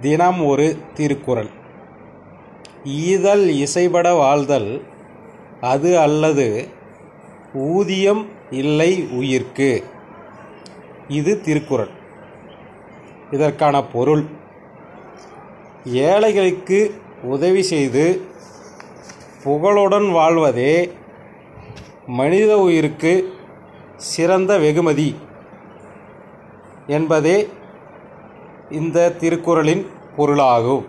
தினம் ஒரு திருக்குறள். ஈதல் இசைபட வாழ்தல் அது அல்லது ஊதியம் இல்லை உயிர்க்கு. இது திருக்குறள். இதற்கான பொருள் ஏழைகளுக்கு உதவி செய்து புகழுடன் வாழ்வதே மனித உயிருக்கு சிறந்த வெகுமதி என்பதே இந்த திருக்குறளின் பொருளாகும்.